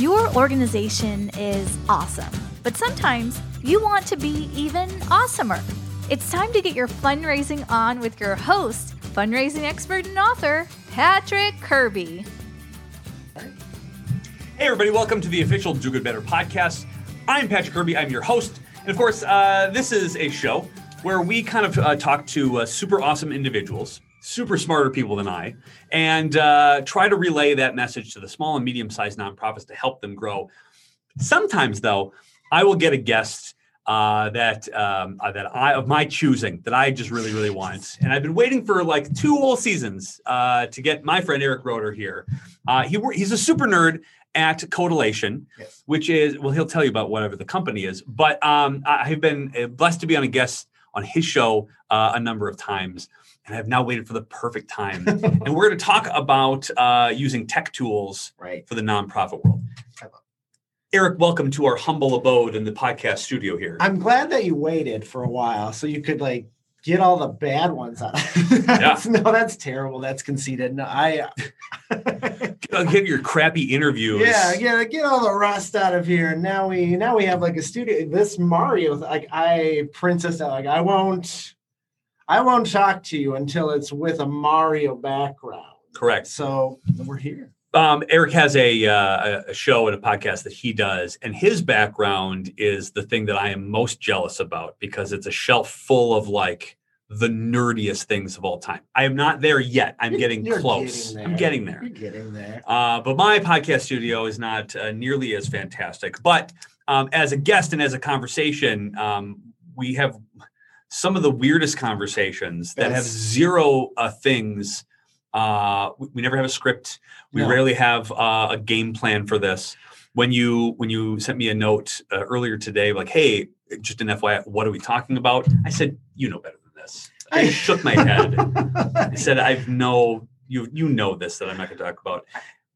Your organization is awesome, but sometimes you want to be even awesomer. It's time to get your fundraising on with your host, fundraising expert and author, Patrick Kirby. Hey, everybody, welcome to the official Do Good Better podcast. I'm Patrick Kirby, I'm your host. And of course, uh, this is a show where we kind of uh, talk to uh, super awesome individuals super smarter people than I, and uh, try to relay that message to the small and medium sized nonprofits to help them grow. Sometimes, though, I will get a guest uh, that um, uh, that I of my choosing that I just really really want, and I've been waiting for like two whole seasons uh, to get my friend Erick Roder here. Uh, he he's a super nerd at Codelation, yes. which is well he'll tell you about whatever the company is. But um, I've been uh, blessed to be on a guest on his show uh, a number of times and I've now waited for the perfect time. and we're going to talk about uh, using tech tools right. for the nonprofit world. Erick, welcome to our humble abode in the podcast studio here. I'm glad that you waited for a while so you could like get all the bad ones out. yeah. no, that's terrible. That's conceited. No, I get your crappy interviews. Yeah, yeah, get all the rust out of here. Now we now we have like a studio. This Mario, like I princess, like I won't I won't talk to you until it's with a Mario background. Correct. So we're here. Um, Eric has a, uh, a show and a podcast that he does, and his background is the thing that I am most jealous about because it's a shelf full of like the nerdiest things of all time. I am not there yet. I'm you're, getting you're close. Getting I'm getting there. You're getting there. Uh, but my podcast studio is not uh, nearly as fantastic. But um, as a guest and as a conversation, um, we have some of the weirdest conversations that have zero uh, things. Uh, we, we, never have a script. We no. rarely have uh, a game plan for this. When you when you sent me a note uh, earlier today, like, "Hey, just an FYI, what are we talking about?" I said, "You know better than this." I shook my head. I said, "I've no you you know this that I'm not going to talk about."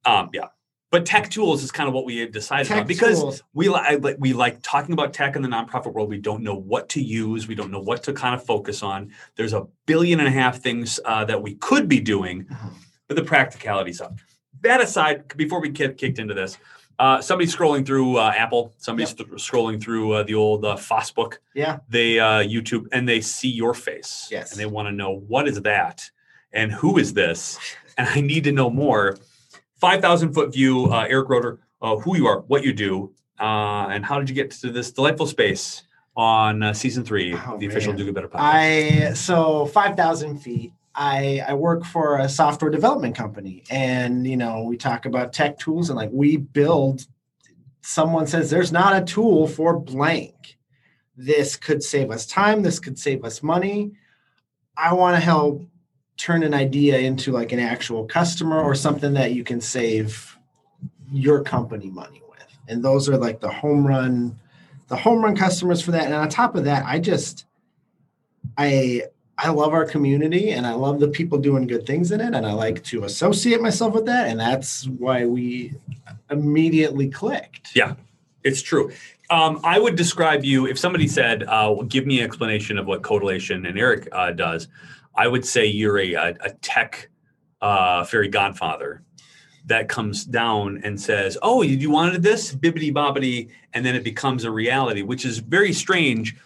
Um, yeah, but tech tools is kind of what we have decided tech on because tools. we like we like talking about tech in the nonprofit world. We don't know what to use. We don't know what to kind of focus on. There's a billion and a half things uh, that we could be doing, uh-huh. but the practicality's up. That aside, before we get kicked into this, uh, somebody's scrolling through uh, Apple. Somebody's yep. th- scrolling through uh, the old uh, Facebook. Yeah. They uh, YouTube and they see your face. Yes. And they want to know what is that, and who is this, and I need to know more. 5,000 foot view, uh, Erick Roder, uh, who you are, what you do, uh, and how did you get to this delightful space on uh, season three, oh, the man. official Do Good Better podcast? I so 5,000 feet. I, I work for a software development company, and you know we talk about tech tools, and like we build. Someone says there's not a tool for blank. This could save us time. This could save us money. I want to help turn an idea into like an actual customer or something that you can save your company money with. And those are like the home run, the home run customers for that. And on top of that, I just, I, I love our community and I love the people doing good things in it. And I like to associate myself with that. And that's why we immediately clicked. Yeah, it's true. Um, I would describe you if somebody said, uh, "Give me an explanation of what Codelation and Erick uh, does." I would say you're a, a, tech uh, fairy godfather that comes down and says, "Oh, you wanted this, bibbity bobbity," and then it becomes a reality, which is very strange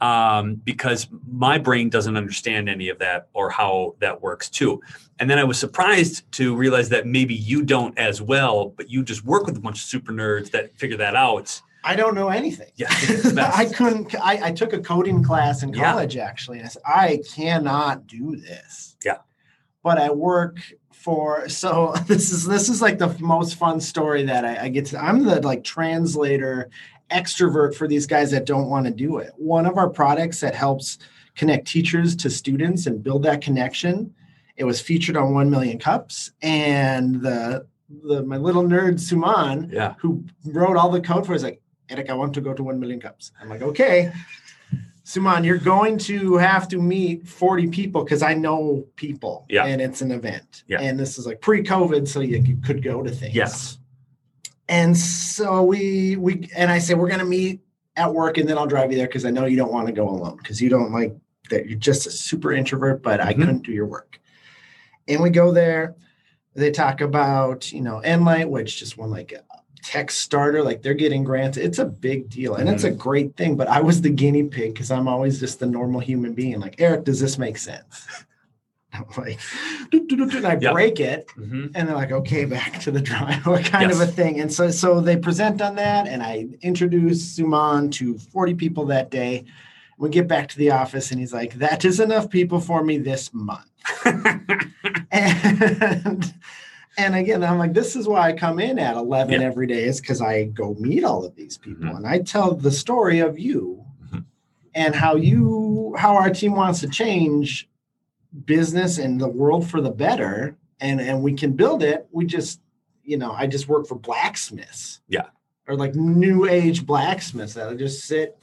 um, because my brain doesn't understand any of that or how that works too. And then I was surprised to realize that maybe you don't as well, but you just work with a bunch of super nerds that figure that out. I don't know anything. Yeah, I couldn't. I, I, took a coding class in college yeah. actually, and I said I cannot do this. Yeah, but I work for. So this is this is like the most fun story that I, I get to. I'm the like translator, extrovert for these guys that don't want to do it. One of our products that helps connect teachers to students and build that connection It was featured on One Million Cups, and the the my little nerd Suman, Yeah. who wrote all the code for, it, is like, Erick, I want to go to One Million Cups. I'm like, okay. Suman, you're going to have to meet 40 people because I know people. Yeah. And it's an event. Yeah. And this is like pre-COVID, so you, you could go to things. Yes. And so we we and I said we're gonna meet at work and then I'll drive you there because I know you don't want to go alone because you don't like that you're just a super introvert, but I Mhm. couldn't do your work. And we go there. They talk about you know Enlight, which just won like a tech starter, like they're getting grants. It's a big deal and it's a great thing. But I was the guinea pig because I'm always just the normal human being. Like Erick, does this make sense? I'm like, and I Yep. break it Mhm. and they're like, okay, back to the drawing board kind of a thing. And so, so they present on that, and I introduce Suman to 40 people that day. We get back to the office, and he's like, that is enough people for me this month. And and again, I'm like, this is why I come in at 11 Yeah. every day, is because I go meet all of these people Mhm. and I tell the story of you Mhm. and how you how our team wants to change business and the world for the better and and we can build it we just you know i just work for blacksmiths Yeah. or like new age blacksmiths that I just sit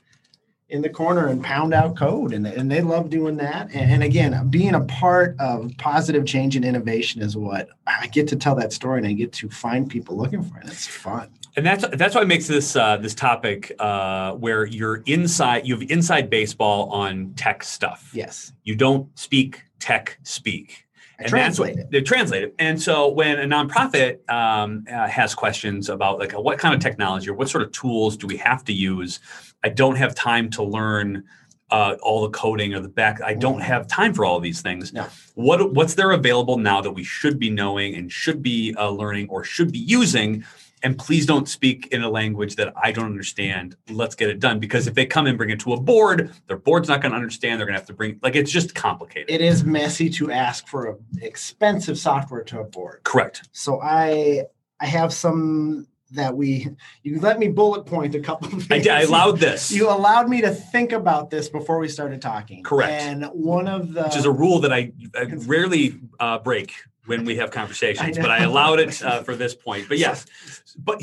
in the corner and pound out code and, and they love doing that and, and again being a part of positive change and innovation is what i get to tell that story and i get to find people looking for it it's fun And that's that's what makes this uh, this topic uh, where you're inside you have inside baseball on tech stuff. yes You don't speak tech speak. And translate that's, it They translate it. And so when a nonprofit um, uh, has questions about like what kind of technology or what sort of tools do we have to use, I don't have time to learn uh, all the coding or the back. I don't have time for all these things. No. What what's there available now that we should be knowing and should be uh, learning or should be using? And please don't speak in a language that I don't understand. Let's get it done because if they come and bring it to a board, their board's not going to understand. They're going to have to bring like it's just complicated. it is messy to ask for expensive software to a board Correct. So I I have some that we you let me bullet point a couple of I, things. did- I allowed this. you allowed me to think about this before we started talking. Correct. And one of the which is a rule that I, I rarely uh, break when we have conversations, I but I allowed it uh, for this point. But yes, but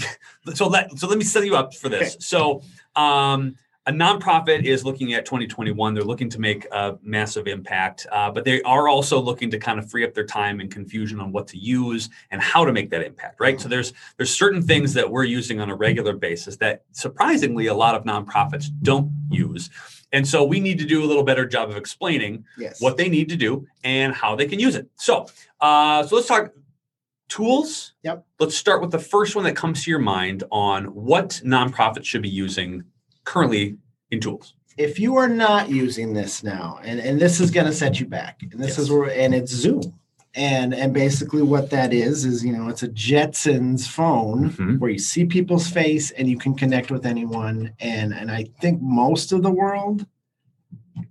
so let so let me set you up for this. So um, a nonprofit is looking at 2021. They're looking to make a massive impact, uh, but they are also looking to kind of free up their time and confusion on what to use and how to make that impact. Right. So there's there's certain things that we're using on a regular basis that surprisingly a lot of nonprofits don't use. And so we need to do a little better job of explaining yes. what they need to do and how they can use it. So, uh, so let's talk tools. Yep. Let's start with the first one that comes to your mind on what nonprofits should be using currently in tools. if you are not using this now, and, and this is gonna set you back, and this Yes. is where and it's Zoom. And and basically what that is is you know it's a Jetsons phone Mhm. where you see people's face and you can connect with anyone and and I think most of the world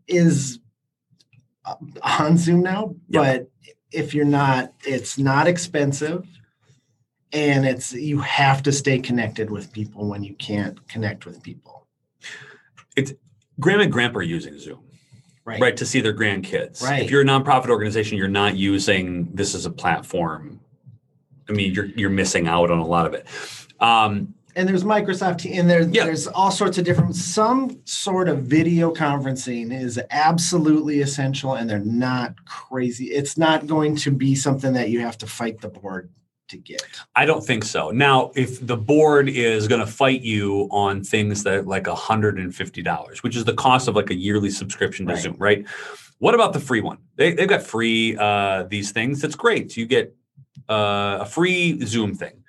is uh, on Zoom now Yeah. but if you're not it's not expensive and it's you have to stay connected with people when you can't connect with people It's grandma and grandpa are using Zoom, right right, to see their grandkids. Right. If you're a nonprofit organization, you're not using this as a platform. I mean, you're you're missing out on a lot of it. Um, and there's Microsoft Teams, and there's Yeah. there's all sorts of different. Some sort of video conferencing is absolutely essential, and they're not crazy. It's not going to be something that you have to fight the board to get. I don't think so. Now, if the board is going to fight you on things that like $150, which is the cost of like a yearly subscription to Right. Zoom, right? What about the free one? They, they've got free uh, these things. That's great. You get uh, a free Zoom thing.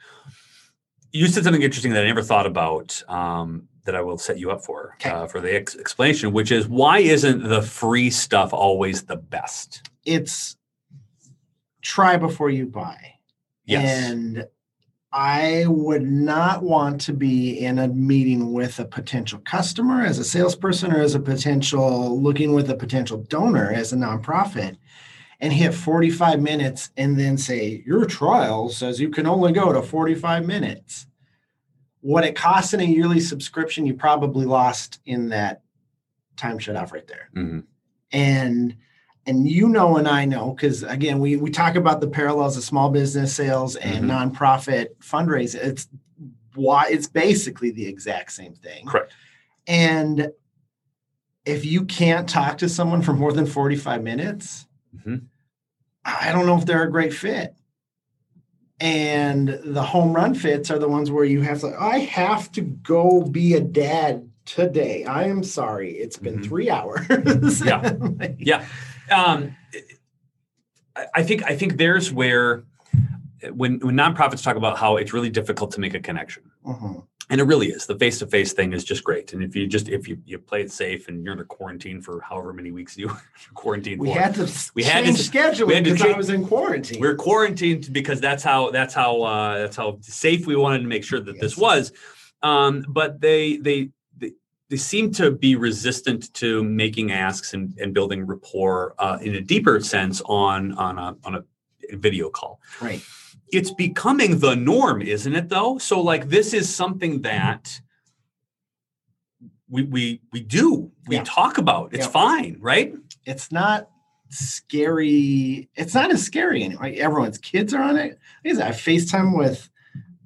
You said something interesting that I never thought about um, that I will set you up for Okay. uh, for the ex- explanation, which is why isn't the free stuff always the best? It's try before you buy. Yes. And I would not want to be in a meeting with a potential customer as a salesperson or as a potential looking with a potential donor as a nonprofit and hit 45 minutes and then say, Your trial says you can only go to 45 minutes. What it costs in a yearly subscription, you probably lost in that time shut off right there. Mhm. And and you know and I know because again we we talk about the parallels of small business sales and Mhm. nonprofit fundraising. It's why it's basically the exact same thing. Correct. And if you can't talk to someone for more than 45 minutes, Mhm. I don't know if they're a great fit. And the home run fits are the ones where you have to, I have to go be a dad today. I am sorry. It's been Mhm. three hours. Yeah. Yeah. Um, I- think I think there's where when when nonprofits talk about how it's really difficult to make a connection, mhm. and it really is. The face to face thing is just great. And if you just if you you play it safe and you're in a quarantine for however many weeks you quarantine We for, had to We we had to- schedule we had to because I change- was in quarantine. we're quarantined because that's how that's how uh, that's how safe we wanted to make sure that this was. Um, but they they they seem to be resistant to making asks and, and building rapport uh, in a deeper sense on on a on a video call. right. It's becoming the norm, isn't it? Though, so like this is something that we we we do we Yeah. talk about. It's Yeah. fine, right? It's not scary. It's not as scary anymore. Everyone's kids are on it. I FaceTime with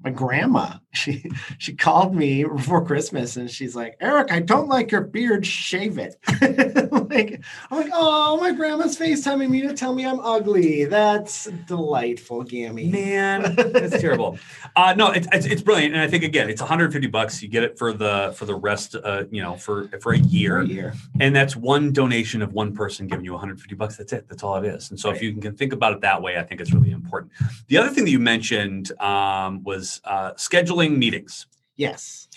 my grandma. She she called me before Christmas and she's like, Erick, I don't like your beard. Shave it. like I'm like, oh, my grandma's FaceTiming me to tell me I'm ugly. That's delightful, Gammy. Man, that's terrible. Uh, no, it's, it's it's brilliant, and I think again, it's 150 bucks. You get it for the for the rest, uh, you know, for for a year, a year. and that's one donation of one person giving you 150 bucks. That's it. That's all it is. And so, if you can think about it that way, I think it's really important. The other thing that you mentioned um, was uh, scheduling meetings. Yes.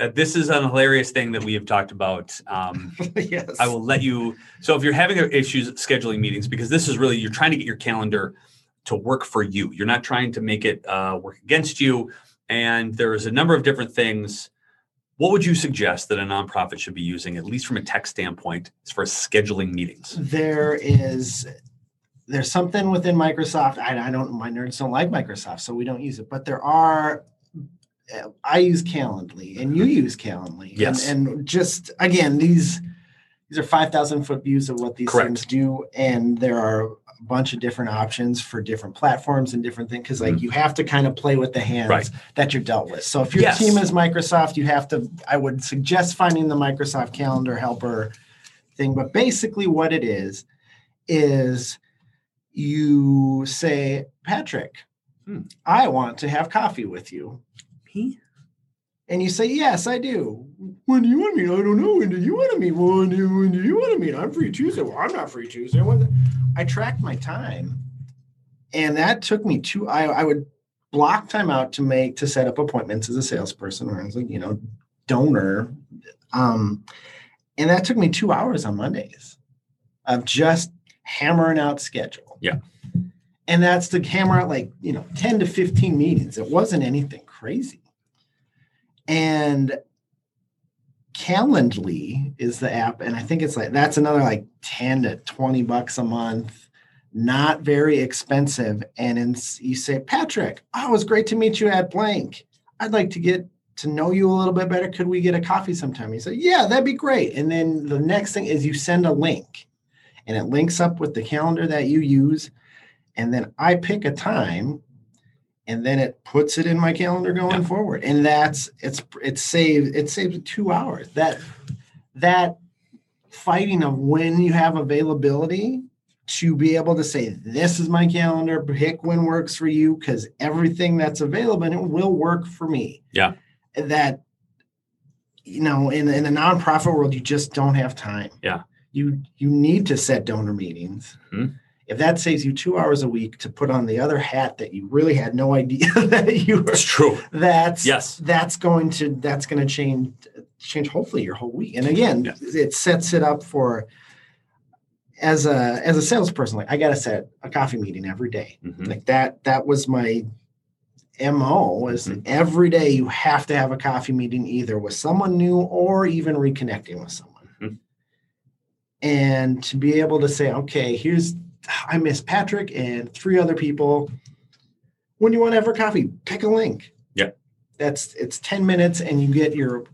Uh, this is an hilarious thing that we have talked about. Um, yes. I will let you. So if you're having issues scheduling meetings, because this is really you're trying to get your calendar to work for you. You're not trying to make it uh, work against you. And there's a number of different things. What would you suggest that a nonprofit should be using, at least from a tech standpoint, as far as scheduling meetings? there is there's something within Microsoft. I, I don't my nerds don't like Microsoft, so we don't use it. But there are I use Calendly and you use Calendly. And- Yes. And, just again, these these are five thousand foot views of what these Correct. things do, and there are a bunch of different options for different platforms and different things because like Mhm. you have to kind of play with the hands Right. that you're dealt with. So if your Yes. team is Microsoft, you have to. I would suggest finding the Microsoft Calendar helper thing. But basically, what it is is you say, Patrick, Hmm. I want to have coffee with you. Me? And you say, Yes, I do. When do you want to meet? I don't know. When do you want to meet? When do, when do you want to meet? I'm free Tuesday. Well, I'm not free Tuesday. I tracked my time. And that took me two. I, I would block time out to make to set up appointments as a salesperson or as a you know donor. Um, and that took me two hours on Mondays of just hammering out schedule. Yeah. And that's to hammer out like, you know, 10 to 15 meetings. It wasn't anything crazy. And Calendly is the app. And I think it's like, that's another like 10 to 20 bucks a month, not very expensive. And in, you say, Patrick, oh, it was great to meet you at blank. I'd like to get to know you a little bit better. Could we get a coffee sometime? You say, yeah, that'd be great. And then the next thing is you send a link and it links up with the calendar that you use. And then I pick a time and then it puts it in my calendar going Yeah. forward. And that's it's it saves it saves two hours. That that fighting of when you have availability to be able to say this is my calendar, pick when works for you, because everything that's available and it will work for me. Yeah. That you know, in, in the nonprofit world, you just don't have time. Yeah. You you need to set donor meetings. Mhm. If that saves you two hours a week to put on the other hat that you really had no idea that you were It's true. that's Yes. that's going to that's going to change change hopefully your whole week and again Yeah. it sets it up for as a as a salesperson like i got to set a coffee meeting every day Mhm. like that that was my mo was Mhm. every day you have to have a coffee meeting either with someone new or even reconnecting with someone. And to be able to say okay here's i miss patrick and three other people when you want to have a coffee pick a link Yeah. that's it's 10 minutes and you get your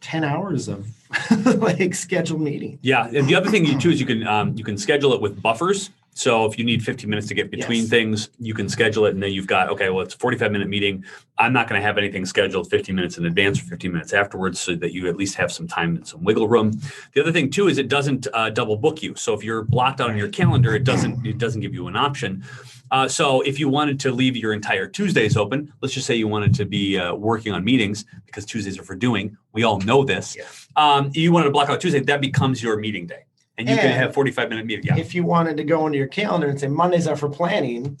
10 hours of like scheduled meeting. Yeah, and the other thing you too is you can um, you can schedule it with buffers. So if you need 15 minutes to get between Yes. things, you can schedule it, and then you've got okay. Well, it's a 45 minute meeting. I'm not going to have anything scheduled 15 minutes in advance or 15 minutes afterwards, so that you at least have some time and some wiggle room. The other thing too is it doesn't uh, double book you. So if you're blocked out on your calendar, it doesn't it doesn't give you an option. Uh, so if you wanted to leave your entire Tuesdays open, let's just say you wanted to be uh, working on meetings because Tuesdays are for doing. We all know this. Yeah. Um, you wanted to block out Tuesday, that becomes your meeting day, and you can have 45 minute meeting. Yeah. If you wanted to go into your calendar and say Mondays are for planning,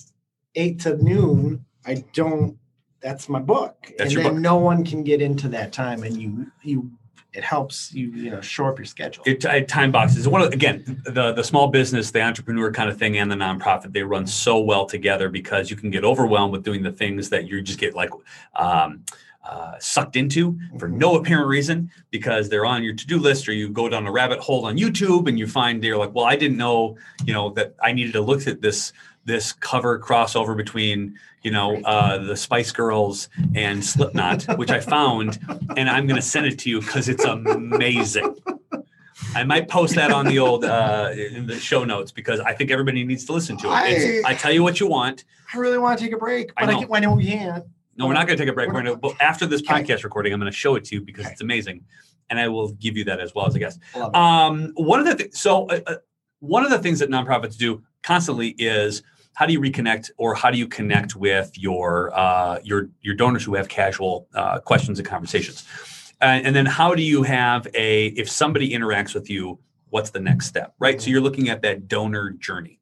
eight to noon, I don't. That's my book, That's and your then book. no one can get into that time, and you you it helps you you know shore up your schedule. It, it time boxes. One of again the the small business, the entrepreneur kind of thing, and the nonprofit they run so well together because you can get overwhelmed with doing the things that you just get like um, uh, sucked into for Mhm. no apparent reason because they're on your to do list, or you go down a rabbit hole on YouTube and you find you're like, well, I didn't know, you know, that I needed to look at this this cover crossover between you know uh, the Spice Girls and Slipknot, which I found, and I'm going to send it to you because it's amazing. I might post that on the old uh, in the show notes because I think everybody needs to listen to it. It's, I tell you what you want. I really want to take a break, but I, know. can, I know we can't. No, we're not going to take a break. We're going to but after this podcast recording. I'm going to show it to you because Okay. it's amazing, and I will give you that as well as a guest. Um, one of the th- so uh, uh, one of the things that nonprofits do constantly is how do you reconnect or how do you connect with your uh, your your donors who have casual uh, questions and conversations, and, and then how do you have a if somebody interacts with you, what's the next step, right? So you're looking at that donor journey.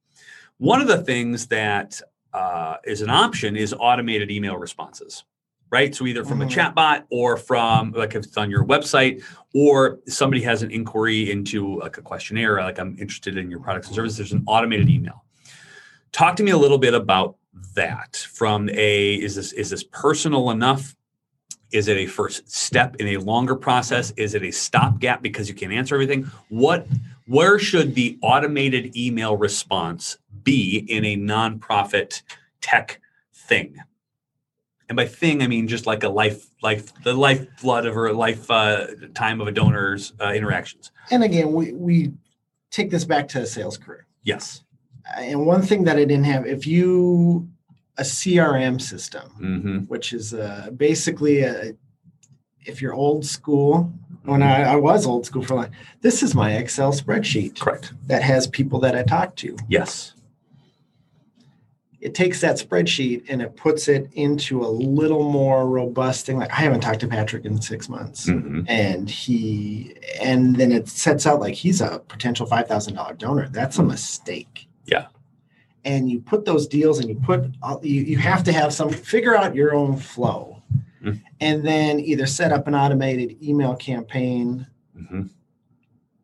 One of the things that uh, is an option is automated email responses right? So either from a Mhm. chatbot or from like if it's on your website, or somebody has an inquiry into like a questionnaire, like I'm interested in your products and services. There's an automated email. Talk to me a little bit about that. From a is this is this personal enough? Is it a first step in a longer process? Is it a stopgap because you can't answer everything? What where should the automated email response be in a nonprofit tech thing? and by thing I mean just like a life, life, the lifeblood of a life uh, time of a donor's uh, interactions. And again, we we take this back to a sales career. Yes. And one thing that I didn't have, if you a CRM system, Mm-hmm. which is uh, basically a, if you're old school, when I, I was old school for like, this is my Excel spreadsheet Correct. that has people that I talk to. Yes. It takes that spreadsheet and it puts it into a little more robust thing. Like I haven't talked to Patrick in six months. Mm-hmm. and he and then it sets out like he's a potential $5000 donor that's a mistake Yeah. and you put those deals and you put all- you, you have to have some figure out your own flow Mhm. and then either set up an automated email campaign Mm-hmm.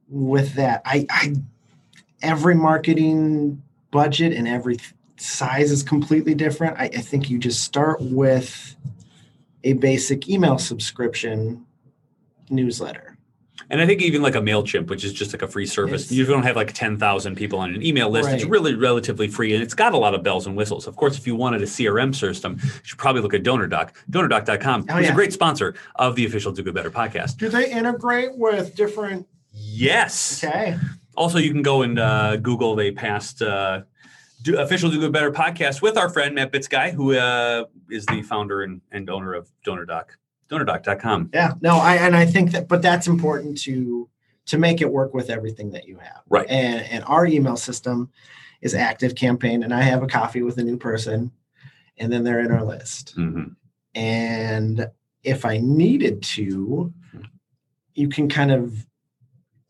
with that i i every marketing budget and every size is completely different I, I think you just start with a basic email subscription newsletter And I think even like a Mailchimp, which is just like a free service, It's- you don't have like ten thousand people on an email list. It's really relatively free, and it's got a lot of bells and whistles. Of course, if you wanted a CRM system, you should probably look at DonorDoc. DonorDoc.com Oh, is a great sponsor of the official Do Good Better podcast. do they integrate with different Yes. okay Also, you can go and uh, Google they passed. uh, do, official Do Good Better podcast with our friend Matt Bitzguy, who uh, is the founder and, and owner of DonorDoc, DonorDoc.com. yeah no i and i think that but that's important to to make it work with everything that you have Right. and and our email system is ActiveCampaign and i have a coffee with a new person and then they're in our list Mm-hmm. and if i needed to you can kind of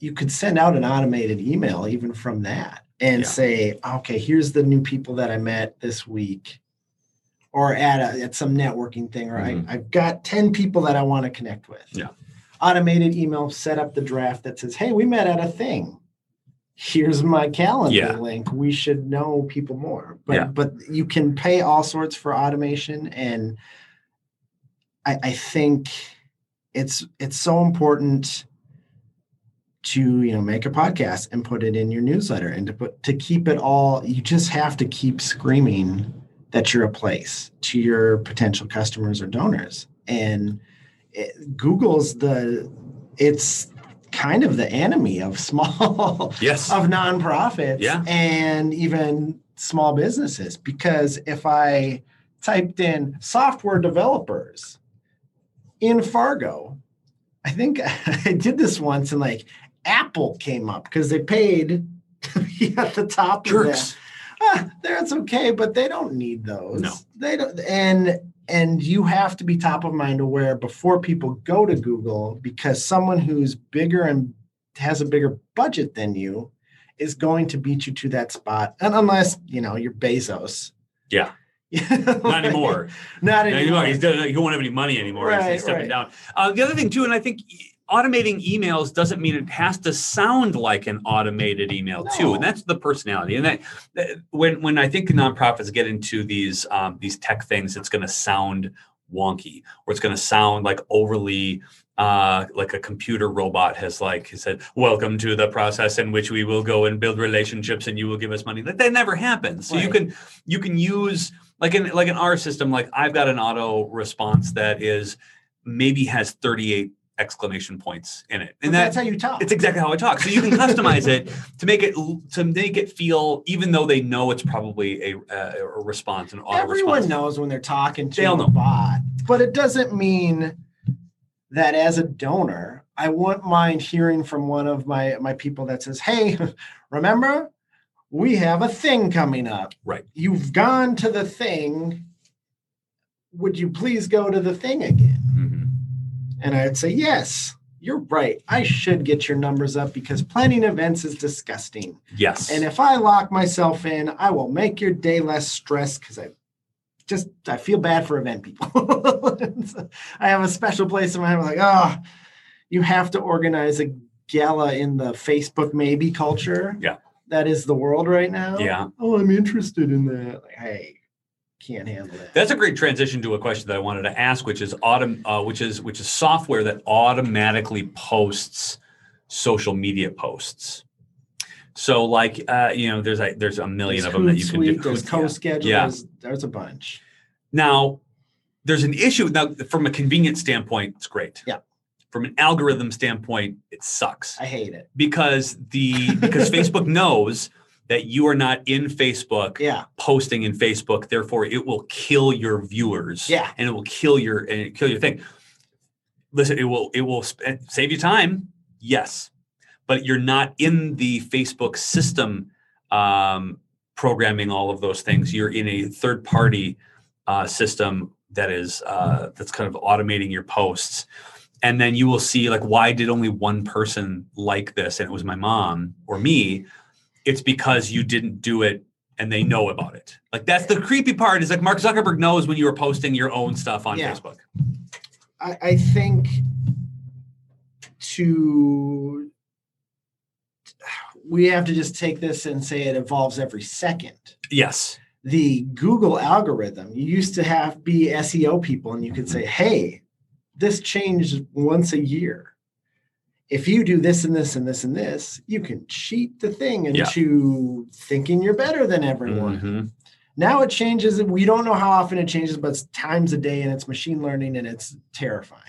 you could send out an automated email even from that and Yeah. say okay here's the new people that i met this week or at a, at some networking thing or Mhm. I, i've got 10 people that i want to connect with Yeah. automated email set up the draft that says hey we met at a thing here's my calendar Yeah. link we should know people more but Yeah. but you can pay all sorts for automation and I, I think it's it's so important to you know make a podcast and put it in your newsletter and to put to keep it all you just have to keep screaming that you're a place to your potential customers or donors and it, google's the it's kind of the enemy of small Yes. of nonprofits Yeah. and even small businesses because if I typed in software developers in Fargo, I think I did this once and like Apple came up because they paid to be at the top. Jerks. Ah, that's okay, but they don't need those. No. They don't and and you have to be top of mind aware before people go to Google because someone who's bigger and has a bigger budget than you is going to beat you to that spot. And unless, you know, you're Bezos. Yeah. Not Not anymore. Not anymore. He's done, he won't have any money anymore. Right, he's stepping right. down. Uh, the other thing too, and I think automating emails doesn't mean it has to sound like an automated email too, No. and that's the personality. And that, that when when I think nonprofits get into these um, these tech things, it's going to sound wonky or it's going to sound like overly uh like a computer robot has like he said welcome to the process in which we will go and build relationships and you will give us money that, that never happens so you can you can use like in like in our system like i've got an auto response that is maybe has 38 exclamation points in it and that's how you talk. it's exactly how i talk so you can customize it to make it to make it feel even though they know it's probably a, a, a response an auto Everyone response knows when they're talking to They all a bot, but it doesn't mean that as a donor, I wouldn't mind hearing from one of my my people that says, "Hey, remember, we have a thing coming up. Right. You've gone to the thing. Would you please go to the thing again?" And I'd say, "Yes." You're right. I should get your numbers up because planning events is disgusting. yes And if I lock myself in, I will make your day less stressed because I just I feel bad for event people. I have a special place in my head. I'm like, oh, you have to organize a gala in the Facebook maybe culture. Yeah. That is the world right now. yeah Oh, I'm interested in that. Like, hey, can't handle that. That's a great transition to a question that I wanted to ask, which is autom- uh, which is which is software that automatically posts social media posts. So, like, uh, you know, there's a there's a million There's of them that you can do. There's CoSchedule. Yeah. There's, there's a bunch. Now, there's an issue. Now, from a convenience standpoint, it's great. Yeah. From an algorithm standpoint, it sucks I hate it. because the because Facebook knows that you are not in Facebook Yeah. posting in Facebook. Therefore, it will kill your viewers. Yeah. and it will kill your and kill your thing. Listen, it will it will sp- save you time. Yes, but you're not in the Facebook system um, programming all of those things. You're in a third party uh, system that is uh, that's kind of automating your posts. And then you will see like, why did only one person like this? And it was my mom or me. It's because you didn't do it and they know about it. Like that's the creepy part is like Mark Zuckerberg knows when you were posting your own stuff on Yeah. Facebook. I, I think to we have to just take this and say it evolves every second. Yes. The Google algorithm, you used to have be SEO people and you could say, hey, this changed once a year. If you do this and this and this and this, you can cheat the thing Yeah. into thinking you're better than everyone. Mhm. Now it changes. We don't know how often it changes, but it's times a day and it's machine learning and it's terrifying.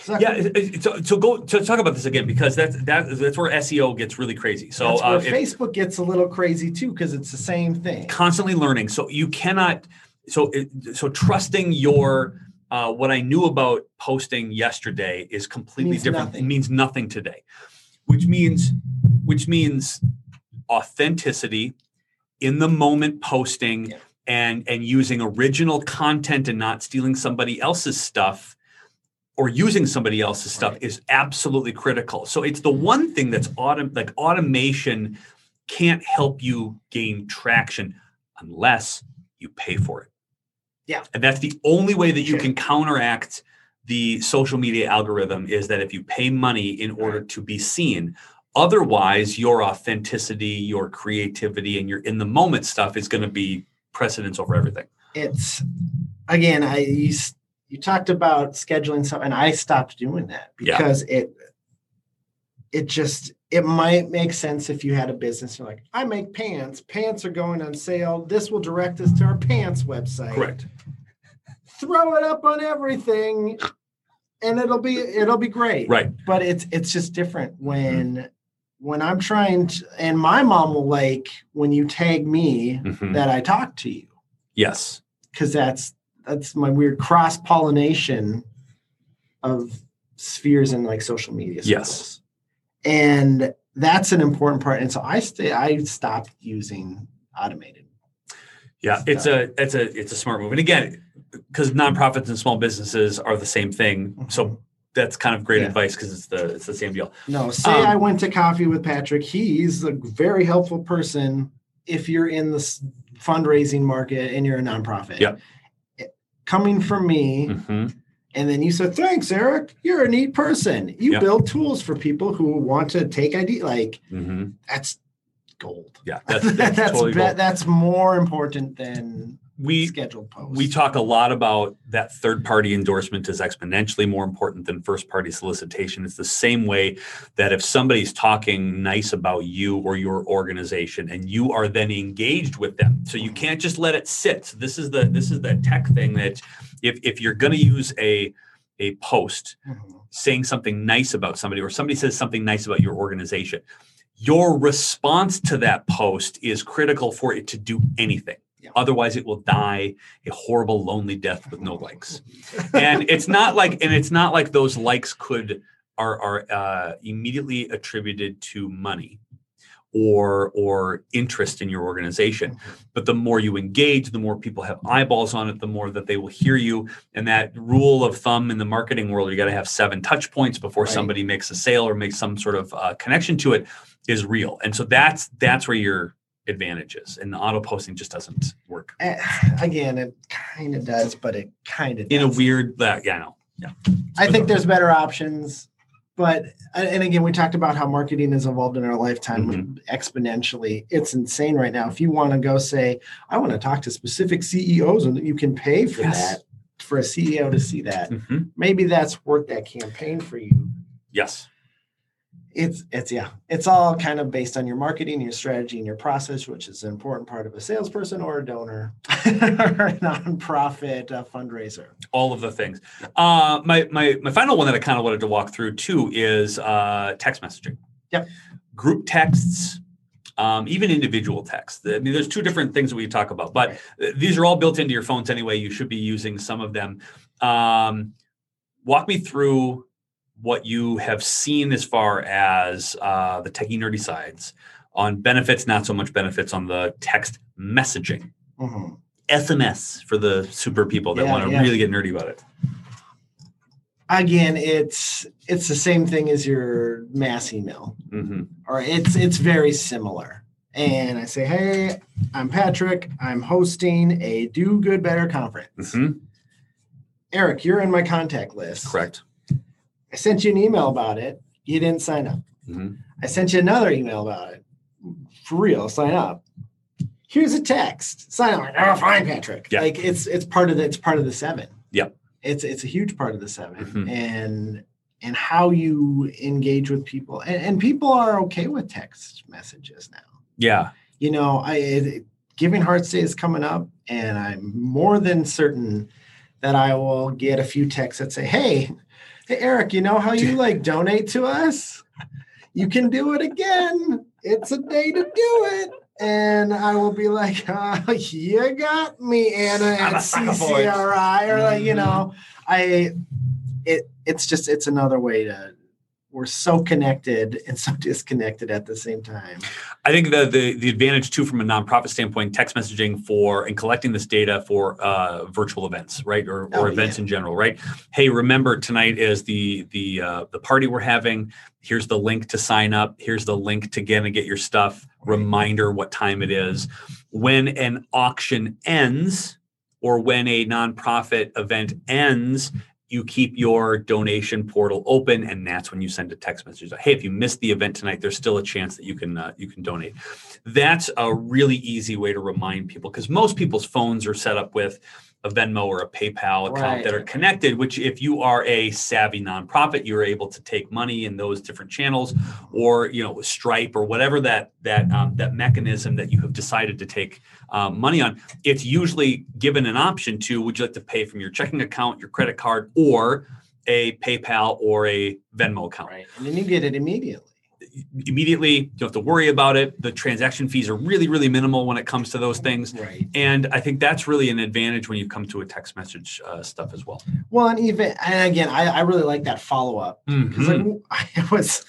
So Yeah. it- it- So, so go to talk about this again because that's that, that's where SEO gets really crazy. So uh, if- Facebook gets a little crazy too, because it's the same thing. constantly learning. So you cannot. So so trusting your uh, what I knew about posting yesterday is completely Means different. nothing. Means nothing today, which means which means authenticity in the moment posting Yeah. and and using original content and not stealing somebody else's stuff or using somebody else's stuff Right. is absolutely critical. So it's the one thing that's autom- like automation can't help you gain traction unless you pay for it. Yeah. And that's the only way that you Sure. can counteract the social media algorithm is that if you pay money in order to be seen. Otherwise, your authenticity, your creativity, and your in the moment stuff is going to be precedence over everything. It's again, I you, you talked about scheduling stuff, and I stopped doing that Yeah. because it it just it might make sense if you had a business. You're like, I make pants. Pants are going on sale. This will direct us to our pants website. Correct. Throw it up on everything. and it'll be it'll be great. Right. But it's it's just different when when I'm trying to and my mom will like when you tag me Mhm. that I talk to you Yes. because that's that's my weird cross pollination of spheres in like social media. Yes. And that's an important part. And so I stay. I stopped using automated. Yeah, it's a it's a it's a smart move. And again, because nonprofits and small businesses are the same thing, so that's kind of great Yeah. advice because it's the it's the same deal. No, say Um, I went to coffee with Patrick. He's a very helpful person if you're in the fundraising market and you're a nonprofit. It- Coming from me, Mhm. And then you said, "Thanks, Erick. You're a neat person. You Yep. build tools for people who want to take ID. Like Mhm. that's gold. Yeah, that's, that's, totally be- cool. that's more important than We scheduled posts. we talk a lot about that third party endorsement is exponentially more important than first party solicitation. It's the same way that if somebody's talking nice about you or your organization and you are then engaged with them. So you can't just let it sit. So this is the this is the tech thing that if if you're going to use a a post Mhm. saying something nice about somebody or somebody says something nice about your organization, your response to that post is critical for it to do anything. Yeah. Otherwise, it will die a horrible, lonely death with no likes. And it's not like, and it's not like those likes could are are uh, immediately attributed to money or or interest in your organization. But the more you engage, the more people have eyeballs on it, the more that they will hear you. And that rule of thumb in the marketing world, you got to have seven touch points before Right. somebody makes a sale or makes some sort of uh, connection to it is real. And so that's that's where your advantage is. And the auto posting just doesn't work Eh, Again, it kind of does, but it kind of in a weird. Uh, yeah, I know. I think there's better options, but and again, we talked about how marketing has evolved in our lifetime Mm-hmm. exponentially. It's insane right now. If you want to go say, I want to talk to specific CEOs, and you can pay for Yes. that for a CEO to see that. Mhm. Maybe that's worth that campaign for you. Yes. It's it's yeah, it's all kind of based on your marketing, your strategy, and your process, which is an important part of a salesperson or a donor or a nonprofit uh, fundraiser. all of the things. Uh, my my my final one that I kind of wanted to walk through too is uh, text messaging. Yep. Group texts, um, even individual texts. I mean, there's two different things that we talk about, but these are all built into your phones anyway. You should be using some of them. Um, walk me through what you have seen as far as uh, the techie nerdy sides on benefits, not so much benefits on the text messaging. Mhm. SMS for the super people that Yeah, want to yeah. really get nerdy about it. Again, it's it's the same thing as your mass email. hmm or it's it's very similar. And I say, hey, I'm Patrick. I'm hosting a Do Good Better conference. hmm Erick, you're in my contact list. Correct. I sent you an email about it. You didn't sign up. hmm I sent you another email about it. For real, sign up. Here's a text. Sign up. Oh, fine, Patrick. Yeah. Like it's it's part of the it's part of the seven. Yep. It's it's a huge part of the 7 Mhm. and and how you engage with people and, and people are okay with text messages now. Yeah. you know, I it, Giving Hearts Day is coming up, and I'm more than certain that I will get a few texts that say, "Hey, hey, Erick, you know how you like donate to us? You can do it again. It's a day to do it." And I will be like, oh, "You got me, Anna at a sucker for it. CCRI," or like, you Mhm. know, I. It it's just it's another way to. We're so connected and so disconnected at the same time. I think the, the the advantage too, from a nonprofit standpoint, text messaging for and collecting this data for uh, virtual events, right, or, or Oh, events in general, right. Hey, remember tonight is the the uh, the party we're having. Here's the link to sign up. Here's the link to get and get your stuff. Reminder what time it is. When an auction ends, or when a nonprofit event ends, you keep your donation portal open, and that's when you send a text message. Hey, if you missed the event tonight, there's still a chance that you can uh, you can donate. That's a really easy way to remind people because most people's phones are set up with a Venmo or a PayPal account Right. that are connected. Which, if you are a savvy nonprofit, you're able to take money in those different channels, or you know Stripe or whatever that that um, that mechanism that you have decided to take um, money on it's usually given an option to would you like to pay from your checking account, your credit card, or a PayPal or a Venmo account. Right. And then you get it immediately. Immediately, you don't have to worry about it. The transaction fees are really, really minimal when it comes to those things. Right. And I think that's really an advantage when you come to a text message uh, stuff as well. Well, and even and again, I, I really like that follow up because Mhm. I was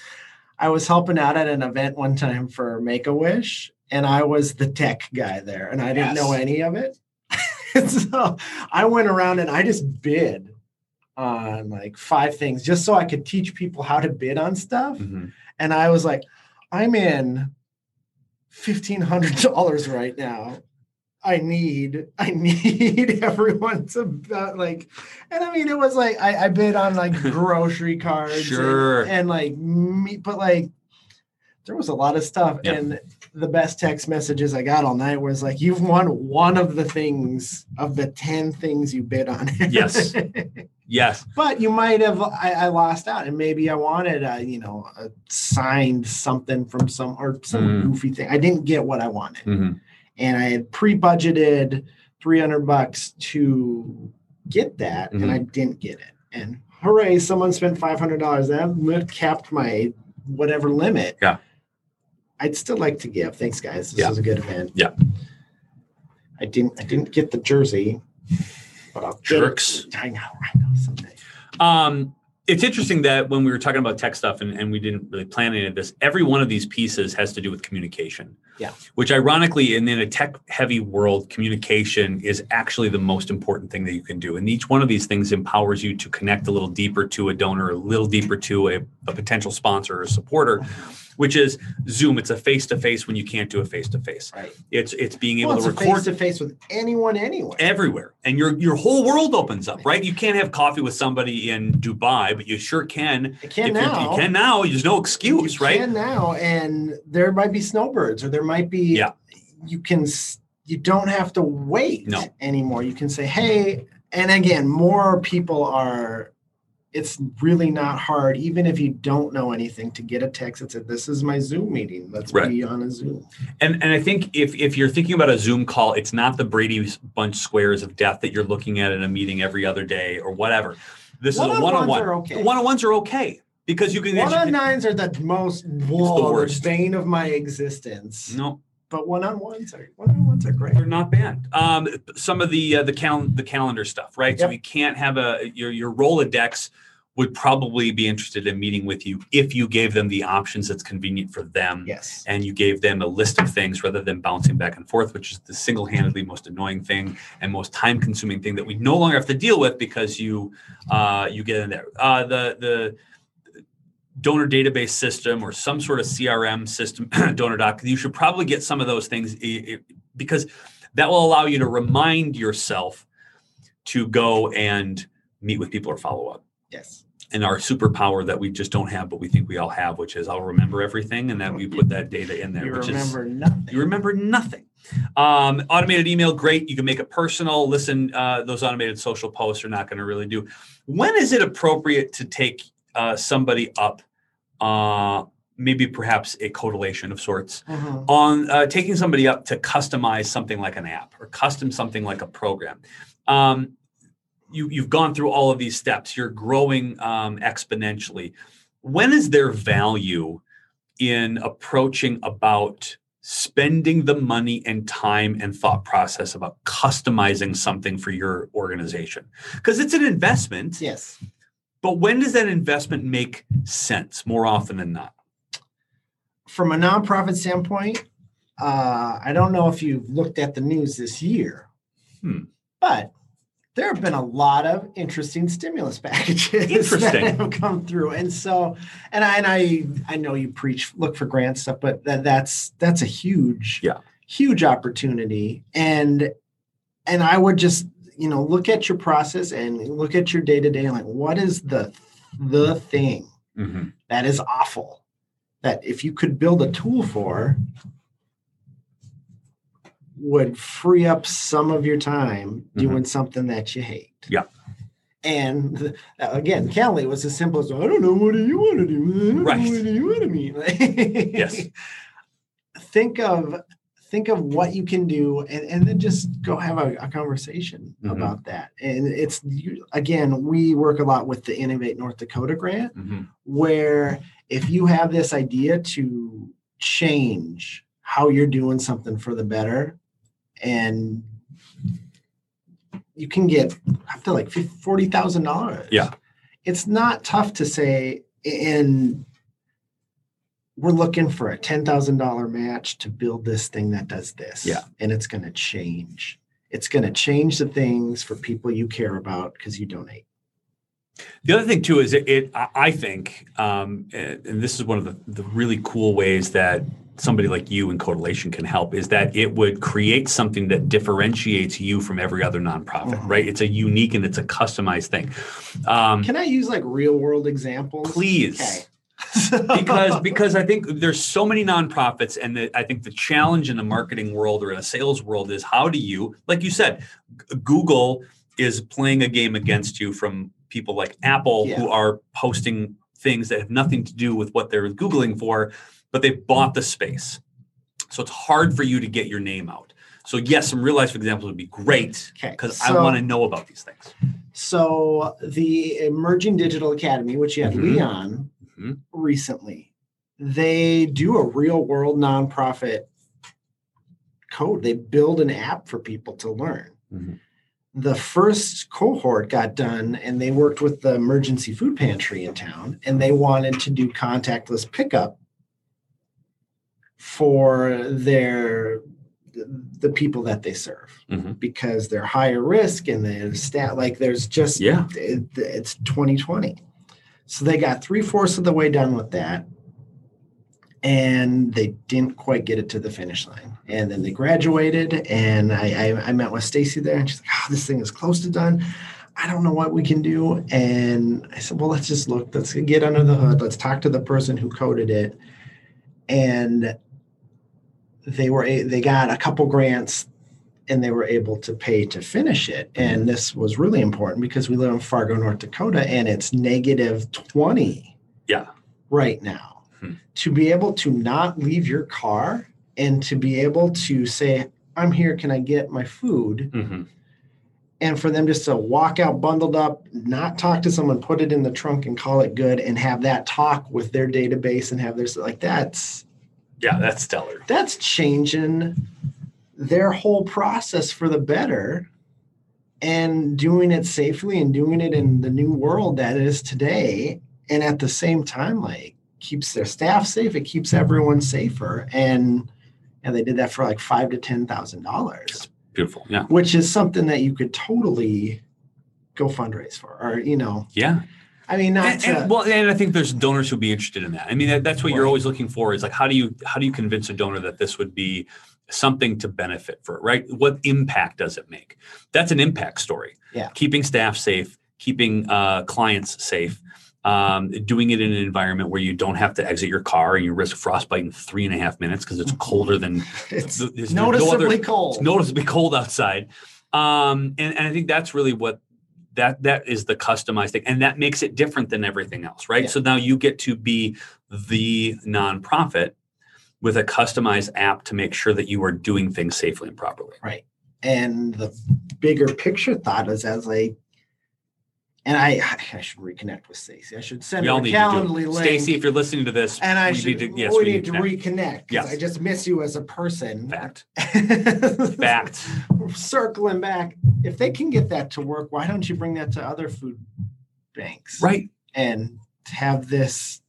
I was helping out at an event one time for Make a Wish, and I was the tech guy there, and I didn't Yes. know any of it. so I went around and I just bid on like five things just so I could teach people how to bid on stuff. Mhm. And I was like, I'm in fifteen hundred dollars right now. I need, I need everyone to like, and I mean, it was like I, I bid on like grocery cards, Sure. and, like me, but like there was a lot of stuff, and the best text messages I got all night was like, "You've won one of the things of the ten things you bid on." Yes. Yes. but you might have I, I lost out and maybe i wanted a you know a signed something from some or some Mm. goofy thing i didn't get what i wanted Mhm. and i had pre-budgeted 300 bucks to get that Mhm. and i didn't get it and hooray someone spent $500 that capped my whatever limit Yeah. I'd still like to give thanks guys this Yeah. was a good event Yeah. i didn't i didn't get the jersey but i'll. Jerks. i know i know someday Um, it's interesting that when we were talking about tech stuff and, and we didn't really plan any of this, every one of these pieces has to do with communication. Yeah. Which ironically, in, in a tech heavy world, communication is actually the most important thing that you can do. And each one of these things empowers you to connect a little deeper to a donor, a little deeper to a, a potential sponsor or supporter, which is Zoom. It's a face to face when you can't do a face to face. right It's it's being able well, it's to record face to face with anyone anywhere. everywhere and your your whole world opens up right you can't have coffee with somebody in dubai but you sure can You can if you, now. you can now there's no excuse you right can now, and there might be snowbirds, or there might be. Yeah. You can. You don't have to wait No. anymore. You can say, "Hey," and again, more people are. It's really not hard, even if you don't know anything, to get a text that said, "This is my Zoom meeting. Let's Right. be on a Zoom." and and i think if if you're thinking about a zoom call it's not the brady bunch squares of death that you're looking at in a meeting every other day or whatever this is a One-on-ones one-on-one okay. one-on-ones are okay because you can One on nines are the most whoa, the worst. bane of my existence. no But one on ones are one on ones are great. they're not bad. Um, some of the uh, the cal- the calendar stuff, right? So Yep. we can't have a your your Rolodex would probably be interested in meeting with you if you gave them the options that's convenient for them. Yes. And you gave them a list of things rather than bouncing back and forth, which is the single-handedly most annoying thing and most time-consuming thing that we no longer have to deal with because you uh, you get in there. Uh, the the donor database system or some sort of CRM system, DonorDoc, you should probably get some of those things because that will allow you to remind yourself to go and meet with people or follow up. Yes. And our superpower that we just don't have, but we think we all have, which is I'll remember everything, and then we put that data in there, You which is remember nothing. you remember nothing. Um, automated email, great. You can make it personal. Listen, uh, those automated social posts are not going to really do. When is it appropriate to take uh, somebody up, uh, maybe perhaps a Codelation of sorts, Mhm. on uh, taking somebody up to customize something like an app or custom something like a program? Um, you, you've gone through all of these steps. You're growing um, exponentially. When is there value in approaching about spending the money and time and thought process about customizing something for your organization because it's an investment Yes. but when does that investment make sense more often than not From a nonprofit standpoint, uh, I don't know if you've looked at the news this year, Hmm. but there have been a lot of interesting stimulus packages Interesting. that have come through, and so and I and I I know you preach look for grant stuff, but that, that's that's a huge Yeah. huge opportunity, and and I would just you know look at your process and look at your day to day, like what is the the thing mm-hmm. that is awful that if you could build a tool for would free up some of your time doing something that you hate Yeah. and th- again Callie was as simple as i don't know what do you want to do I don't know Right. what do you want to mean Yes. think of think of what you can do and, and then just go have a, a conversation Mhm. about that and it's you, again we work a lot with the innovate north dakota grant Mhm. where if you have this idea to change how you're doing something for the better and you can get up to like fif- $40,000. Yeah. It's not tough to say and we're looking for a $10,000 match to build this thing that does this. Yeah. And it's going to change. It's going to change the things for people you care about because you donate. The other thing too is it, it I I think, um, and and this is one of the, the really cool ways that somebody like you in Codelation can help is that it would create something that differentiates you from every other nonprofit, Mhm. right? It's a unique and it's a customized thing. Um, Can I use like real world examples? please. Okay. because because I think there's so many nonprofits, and the, I think the challenge in the marketing world or in a sales world is how do you, like you said, G- Google is playing a game against you from people like Apple who are posting things that have nothing to do with what they're googling for, but they've bought the space, so it's hard for you to get your name out. So yes, some real life examples would be great Okay, because I want to know about these things. So the Emerging Digital Academy, which you had Mhm. Leon Mhm. recently, they do a real world nonprofit code. They build an app for people to learn. Mhm. The first cohort got done and they worked with the emergency food pantry in town and they wanted to do contactless pickup for their the people that they serve. Mhm. because they're higher risk and the stat like there's just Yeah. it, it's 2020 so they got three-fourths of the way done with that. And they didn't quite get it to the finish line. And then they graduated and i i, I met with stacy there and she's like oh this thing is close to done. I don't know what we can do. And i said well let's just look let's get under the hood. Let's talk to the person who coded it. And they were a- they got a couple grants and they were able to pay to finish it. And this was really important because we live in Fargo, North Dakota, and it's negative 20 Yeah. right now. Hmm. To be able to not leave your car and to be able to say, I'm here, can I get my food? Mhm. And for them just to walk out bundled up, not talk to someone, put it in the trunk and call it good, and have that talk with their database and have their like that's Yeah, that's stellar. that's changing their whole process for the better and doing it safely and doing it in the new world that is today and at the same time like keeps their staff safe it keeps everyone safer and and they did that for like five to ten thousand dollars Beautiful. Yeah. which is something that you could totally go fundraise for or you know Yeah. I mean not and, to, and- well, and I think there's donors who'd be interested in that. I mean, that, that's what you're always looking for is like, how do you how do you convince a donor that this would be something to benefit for, right? What impact does it make? That's an impact story. Yeah. Keeping staff safe, keeping uh, clients safe. Um, doing it in an environment where you don't have to exit your car and you risk frostbite in three and a half minutes because it's colder than it's there's no other- noticeably cold it's noticeably cold outside. Um, and, and I think that's really what that that is the customized thing. And that makes it different than everything else, right? Yeah. So now you get to be the nonprofit with a customized app to make sure that you are doing things safely and properly. Right. And the bigger picture thought is as like and I I should reconnect with Stacy. I should send We her a need Calendly link. Stacy, if you're listening to this, and I we should need to, yes, we, we need to reconnect because Yes. I just miss you as a person. Fact. Fact. Fact. Circling back, if they can get that to work, why don't you bring that to other food banks? Right. And have this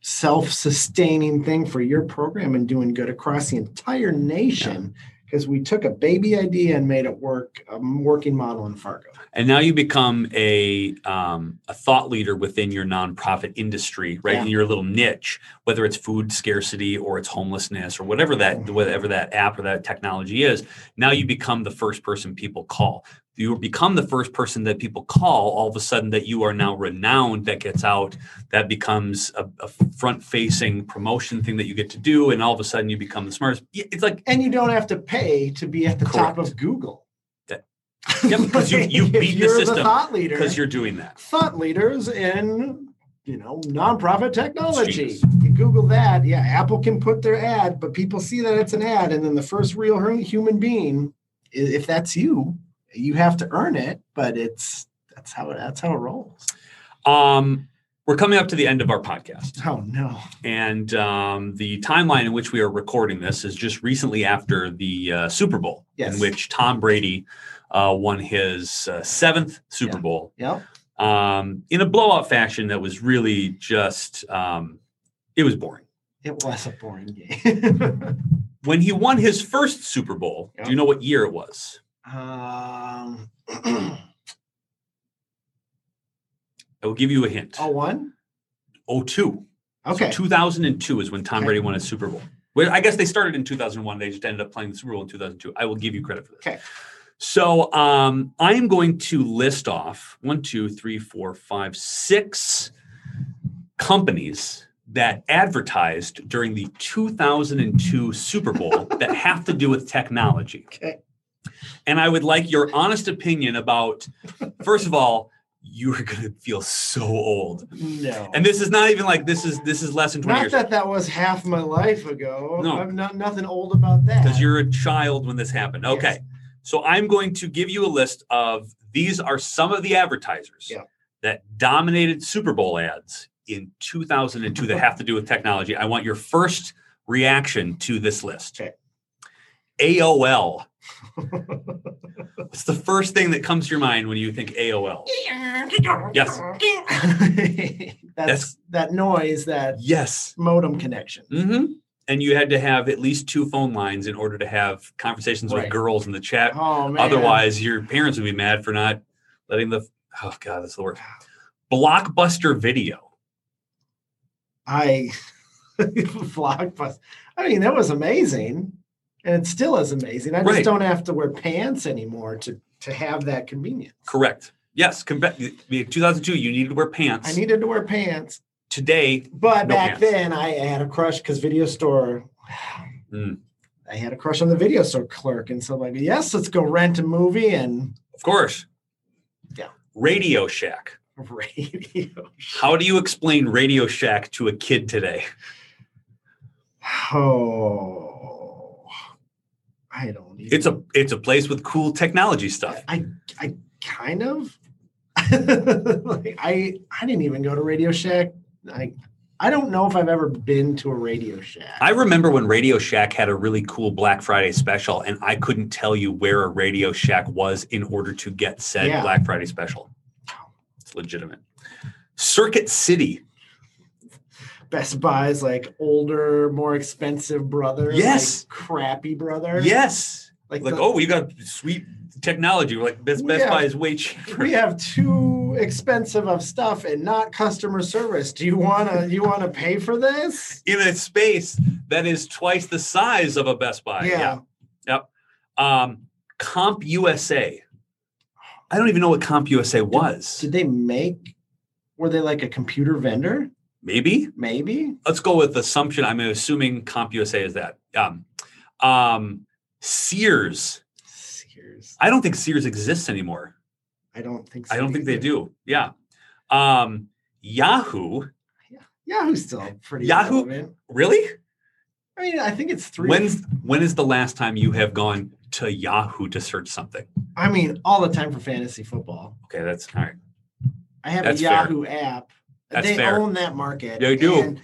self-sustaining thing for your program and doing good across the entire nation because we took a baby idea and made it work a working model in fargo And now you become a um, a thought leader within your nonprofit industry, right? Yeah. In your little niche, whether it's food scarcity or it's homelessness or whatever that Mm-hmm. whatever that app or that technology is. Now you become the first person people call. You become the first person that people call. All of a sudden, that you are now renowned. That gets out. That becomes a, a front-facing promotion thing that you get to do, and all of a sudden, you become the smartest. It's like and you don't have to pay to be at the top of google That- Yeah, because you- you beat the you're system thought leader because you're doing that. thought leaders in you know, nonprofit technology. You Google that. Yeah, Apple can put their ad, but people see that it's an ad. And then the first real human being, if that's you, you have to earn it, but it's that's how it that's how it rolls. Um, we're coming up to the end of our podcast. Oh no. And um, the timeline in which we are recording this is just recently after the uh, Super Bowl, Yes. in which Tom Brady uh, won his uh, seventh Super Yeah. Bowl Yep. um, in a blowout fashion that was really just, um, it was boring. It was a boring game. When he won his first Super Bowl, Yeah. do you know what year it was? Um I will give you a hint. oh one? 02. Okay. 2002 is when Tom Okay. Brady won his Super Bowl. Well, I guess they started in 2001. They just ended up playing the Super Bowl in 2002. I will give you credit for this. Okay. So um, I am going to list off one, two, three, four, five, six companies that advertised during the 2002 Super Bowl that have to do with technology. Okay. And I would like your honest opinion about, first of all, you are going to feel so old. No. And this is not even like this is this is less than 20 not years that that was half my life ago. No. I'm not nothing old about that. because you're a child when this happened. Yes. Okay. So I'm going to give you a list of these are some of the advertisers Yeah. that dominated Super Bowl ads in 2002 that have to do with technology. I want your first reaction to this list. Okay. AOL. What's the first thing that comes to your mind when you think AOL? Yes. that's, That's- that noise, that Yes. modem connection. hmm And you had to have at least two phone lines in order to have conversations with girls in the chat. Oh man. Otherwise, your parents would be mad for not letting the. Oh God, that's the worst. Blockbuster Video. I blockbuster. I mean, that was amazing, and it still is amazing. I just Right. don't have to wear pants anymore to to have that convenience. Correct. Yes. Compa- 2002, you needed to wear pants. I needed to wear pants, Today, but No back pants. then I had a crush because video store. Mm. I had a crush on the video store clerk, and so I'm like, yes, let's go rent a movie and of course. Yeah. Radio Shack. radio. Shack. How do you explain Radio Shack to a kid today? Oh, I don't. Even, It's a it's a place with cool technology stuff. I I kind of like I I didn't even go to Radio Shack. I I don't know if I've ever been to a Radio Shack. I remember when Radio Shack had a really cool Black Friday special, and I couldn't tell you where a Radio Shack was in order to get said Yeah. Black Friday special. It's legitimate. Circuit City. Best Buy's like older, more expensive brother. like, Yes. crappy brother. Yes. like, Like, the- oh, we got sweet technology. We're like, Best, Best Yeah. Buy is way cheaper. we have too expensive of stuff and not customer service. Do you wanna you wanna pay for this? in a space that is twice the size of a Best Buy. Yeah. Yep. Um, Comp USA. I don't even know what Comp USA was. Did they make? Were they like a computer vendor? Maybe. Maybe. let's go with assumption. I'm assuming CompUSA is that. Um, um, Sears. Sears. I don't think Sears exists anymore. I don't think. so I don't think they do. Yeah. Um, Yahoo. Yahoo's still pretty. Yahoo? relevant. Really? I mean, I think it's three. When's when is the last time you have gone to Yahoo to search something? I mean, all the time for fantasy football. Okay, that's all right. I have That's a fair. Yahoo app. That's they fair. own that market. They do. and-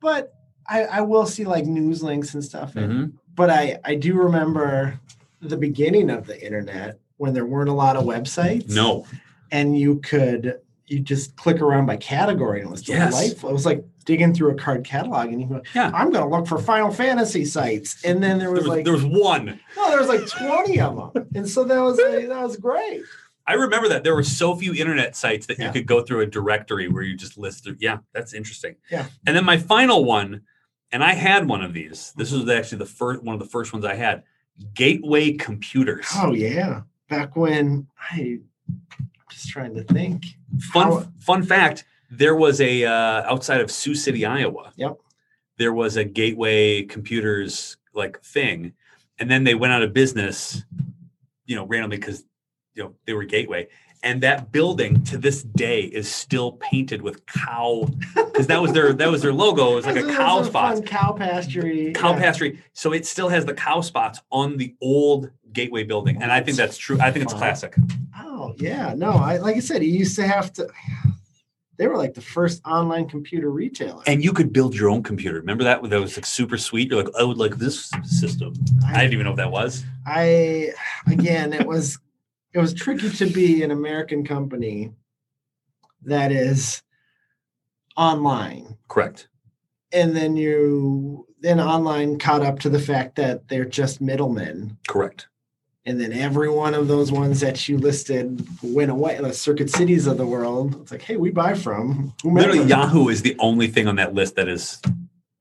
but I, I will see like news links and stuff. And, Mhm. But I, I do remember the beginning of the internet when there weren't a lot of websites. No. And you could you just click around by category and it was Yes. delightful. It was like digging through a card catalog and you go, Yeah. I'm gonna look for Final Fantasy sites. And then there There was, was, like there was one. no, there was like 20 of them. And so that was like, that was great. I remember that there were so few internet sites that you could go through a directory where you just list through. Yeah, that's interesting. Yeah. And then my final one, and I had one of these. This was actually the first one of the first ones I had. Gateway Computers. Oh yeah. Back when I I'm just trying to think. fun how- fun fact: there was a uh, outside of Sioux City, Iowa. Yep. There was a Gateway Computers like thing, and then they went out of business. You know, randomly because you know they were Gateway, and that building to this day is still painted with cow because that was their that was their logo. It was like a cow spot, cow pasture. cow pasture. So it still has the cow spots on the old Gateway building, and I think that's true. I think it's classic. Oh yeah, no, I like I said, you used to have to. They were like the first online computer retailer. And you could build your own computer. Remember that? That was like super sweet. You're like, I would like this system. I didn't even know what that was. I again, it was it was tricky to be an American company that is online, Correct. and then you then online caught up to the fact that they're just middlemen, Correct. and then every one of those ones that you listed went away. The Circuit Cities of the world. It's like, hey, we buy from. Literally, Yahoo is the only thing on that list that is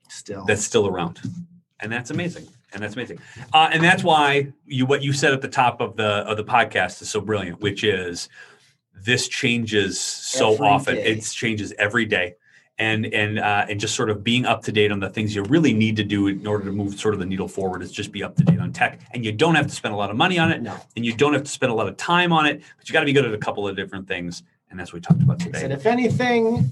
still. that's still around, and that's amazing. And that's amazing. Uh, and that's why you what you said at the top of the of the podcast is so brilliant, which is this changes so Every often. day. It changes every day. And and uh, and just sort of being up to date on the things you really need to do in order to move sort of the needle forward is just be up to date on tech. And you don't have to spend a lot of money on it, no. and you don't have to spend a lot of time on it, but you got to be good at a couple of different things. And that's what we talked about today. And if anything,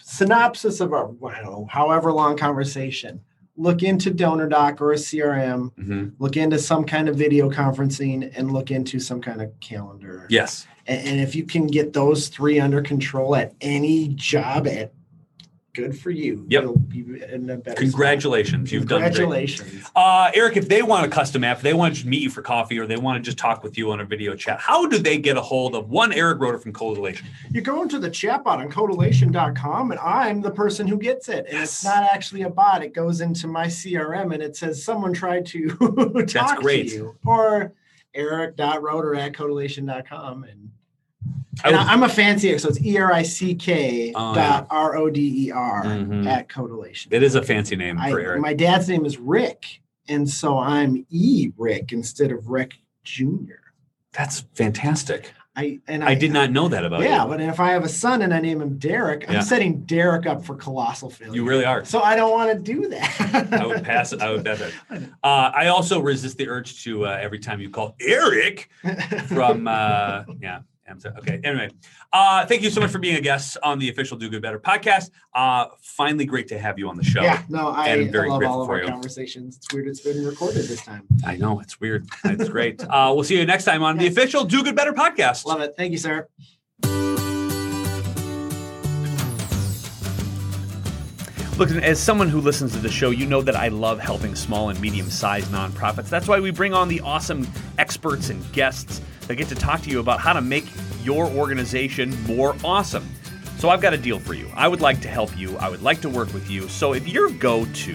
synopsis of our I don't know, however long conversation. Look into DonorDoc or a CRM. hmm Look into some kind of video conferencing and look into some kind of calendar. Yes. And, and if you can get those three under control at any job, at good for you. Yep. You'll be in a better. spot. Congratulations. You've done great. Congratulations. Uh, Erick, if they want a custom app, if they want to just meet you for coffee or they want to just talk with you on a video chat, how do they get a hold of one Erick Roder from Codelation? You go into the chatbot on codelation.com and I'm the person who gets it. And it's not actually a bot. It goes into my CRM and it says someone tried to talk great. to you. Or erick.roder at codelation.com. And, and I, am a fancy, so it's E R I C K Oh, dot R O D E R Mhm. at codelation. It is a fancy name I, for Eric. my dad's name is Rick. And so I'm E Rick instead of Rick Jr. That's fantastic. I and I did not know that about it. yeah, you. but if I have a son and I name him Derek, I'm Yeah. setting Derek up for colossal failure. You really are. So I don't want to do that. I would pass it. I would it. Uh, I also resist the urge to uh, every time you call Eric from uh, yeah. I'm sorry. Okay. Anyway, uh, thank you so much for being a guest on the official Do Good Better podcast. Uh, finally, great to have you on the show. yeah, no, I, And very I love grateful all of for our you. conversations. It's weird it's been recorded this time. I know it's weird. It's great. uh, we'll see you next time on the official Do Good Better podcast. Love it. Thank you, sir. Look, as someone who listens to the show, you know that I love helping small and medium sized nonprofits. That's why we bring on the awesome experts and guests that get to talk to you about how to make your organization more awesome. So I've got a deal for you. I would like to help you, I would like to work with you. So if you go to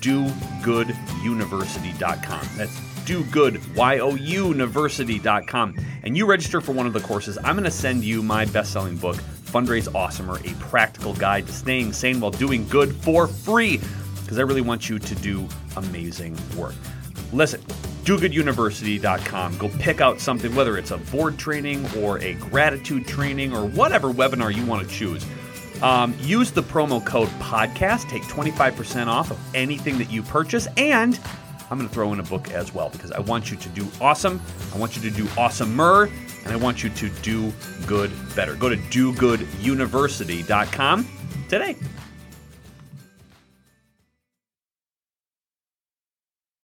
dogooduniversity.com, that's do good y-o-u university.com and you register for one of the courses i'm going to send you my best-selling book fundraise awesomer a practical guide to staying sane while doing good for free because i really want you to do amazing work. Listen dogooduniversity.com go pick out something whether it's a board training or a gratitude training or whatever webinar you want to choose. Um, use the promo code podcast take 25% off of anything that you purchase and I'm going to throw in a book as well because I want you to do awesome. I want you to do awesomer, and I want you to do good better. Go to dogooduniversity.com today.